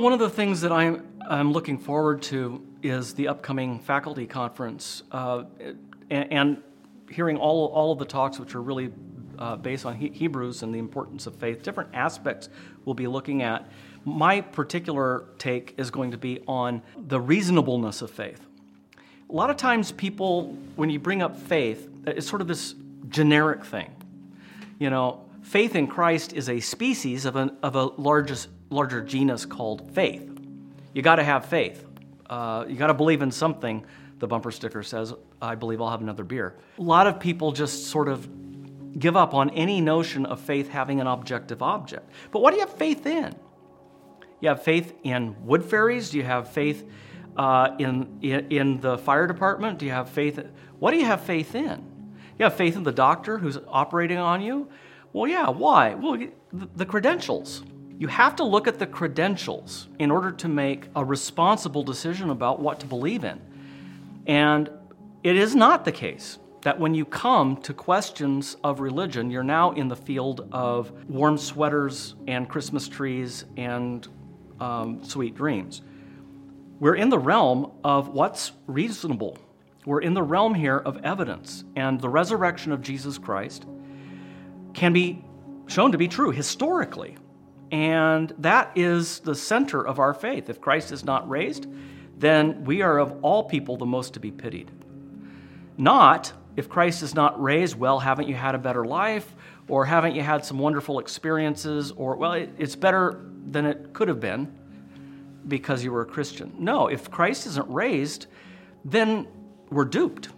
One of the things that I'm, I'm looking forward to is the upcoming faculty conference uh, and, and, hearing all, all of the talks, which are really uh, based on he- Hebrews and the importance of faith. Different aspects we'll be looking at. My particular take is going to be on the reasonableness of faith. A lot of times, people, when you bring up faith, it's sort of this generic thing. You know, faith in Christ is a species of, an, of a largest, larger genus called faith. You got to have faith. Uh, you got to believe in something. The bumper sticker says, I believe I'll have another beer. A lot of people just sort of give up on any notion of faith having an objective object. But what do you have faith in? You have faith in wood fairies? Do you have faith uh, in, in, in the fire department? Do you have faith? What do you have faith in? You have faith in the doctor who's operating on you? Well, yeah, why? Well, the credentials. You have to look at the credentials in order to make a responsible decision about what to believe in. And it is not the case that when you come to questions of religion, you're now in the field of warm sweaters and Christmas trees and um, sweet dreams. We're in the realm of what's reasonable. We're in the realm here of evidence, and the resurrection of Jesus Christ can be shown to be true historically. And that is the center of our faith. If Christ is not raised, then we are of all people the most to be pitied. Not if Christ is not raised, well, haven't you had a better life? Or haven't you had some wonderful experiences? Or, well, it, it's better than it could have been because you were a Christian. No, if Christ isn't raised, then we're duped.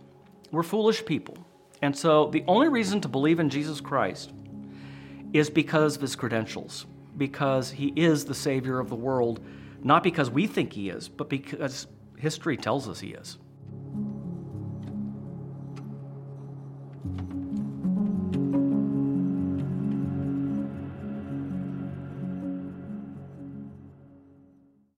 We're foolish people. And so the only reason to believe in Jesus Christ is because of his credentials, because he is the Savior of the world, not because we think he is, but because history tells us he is.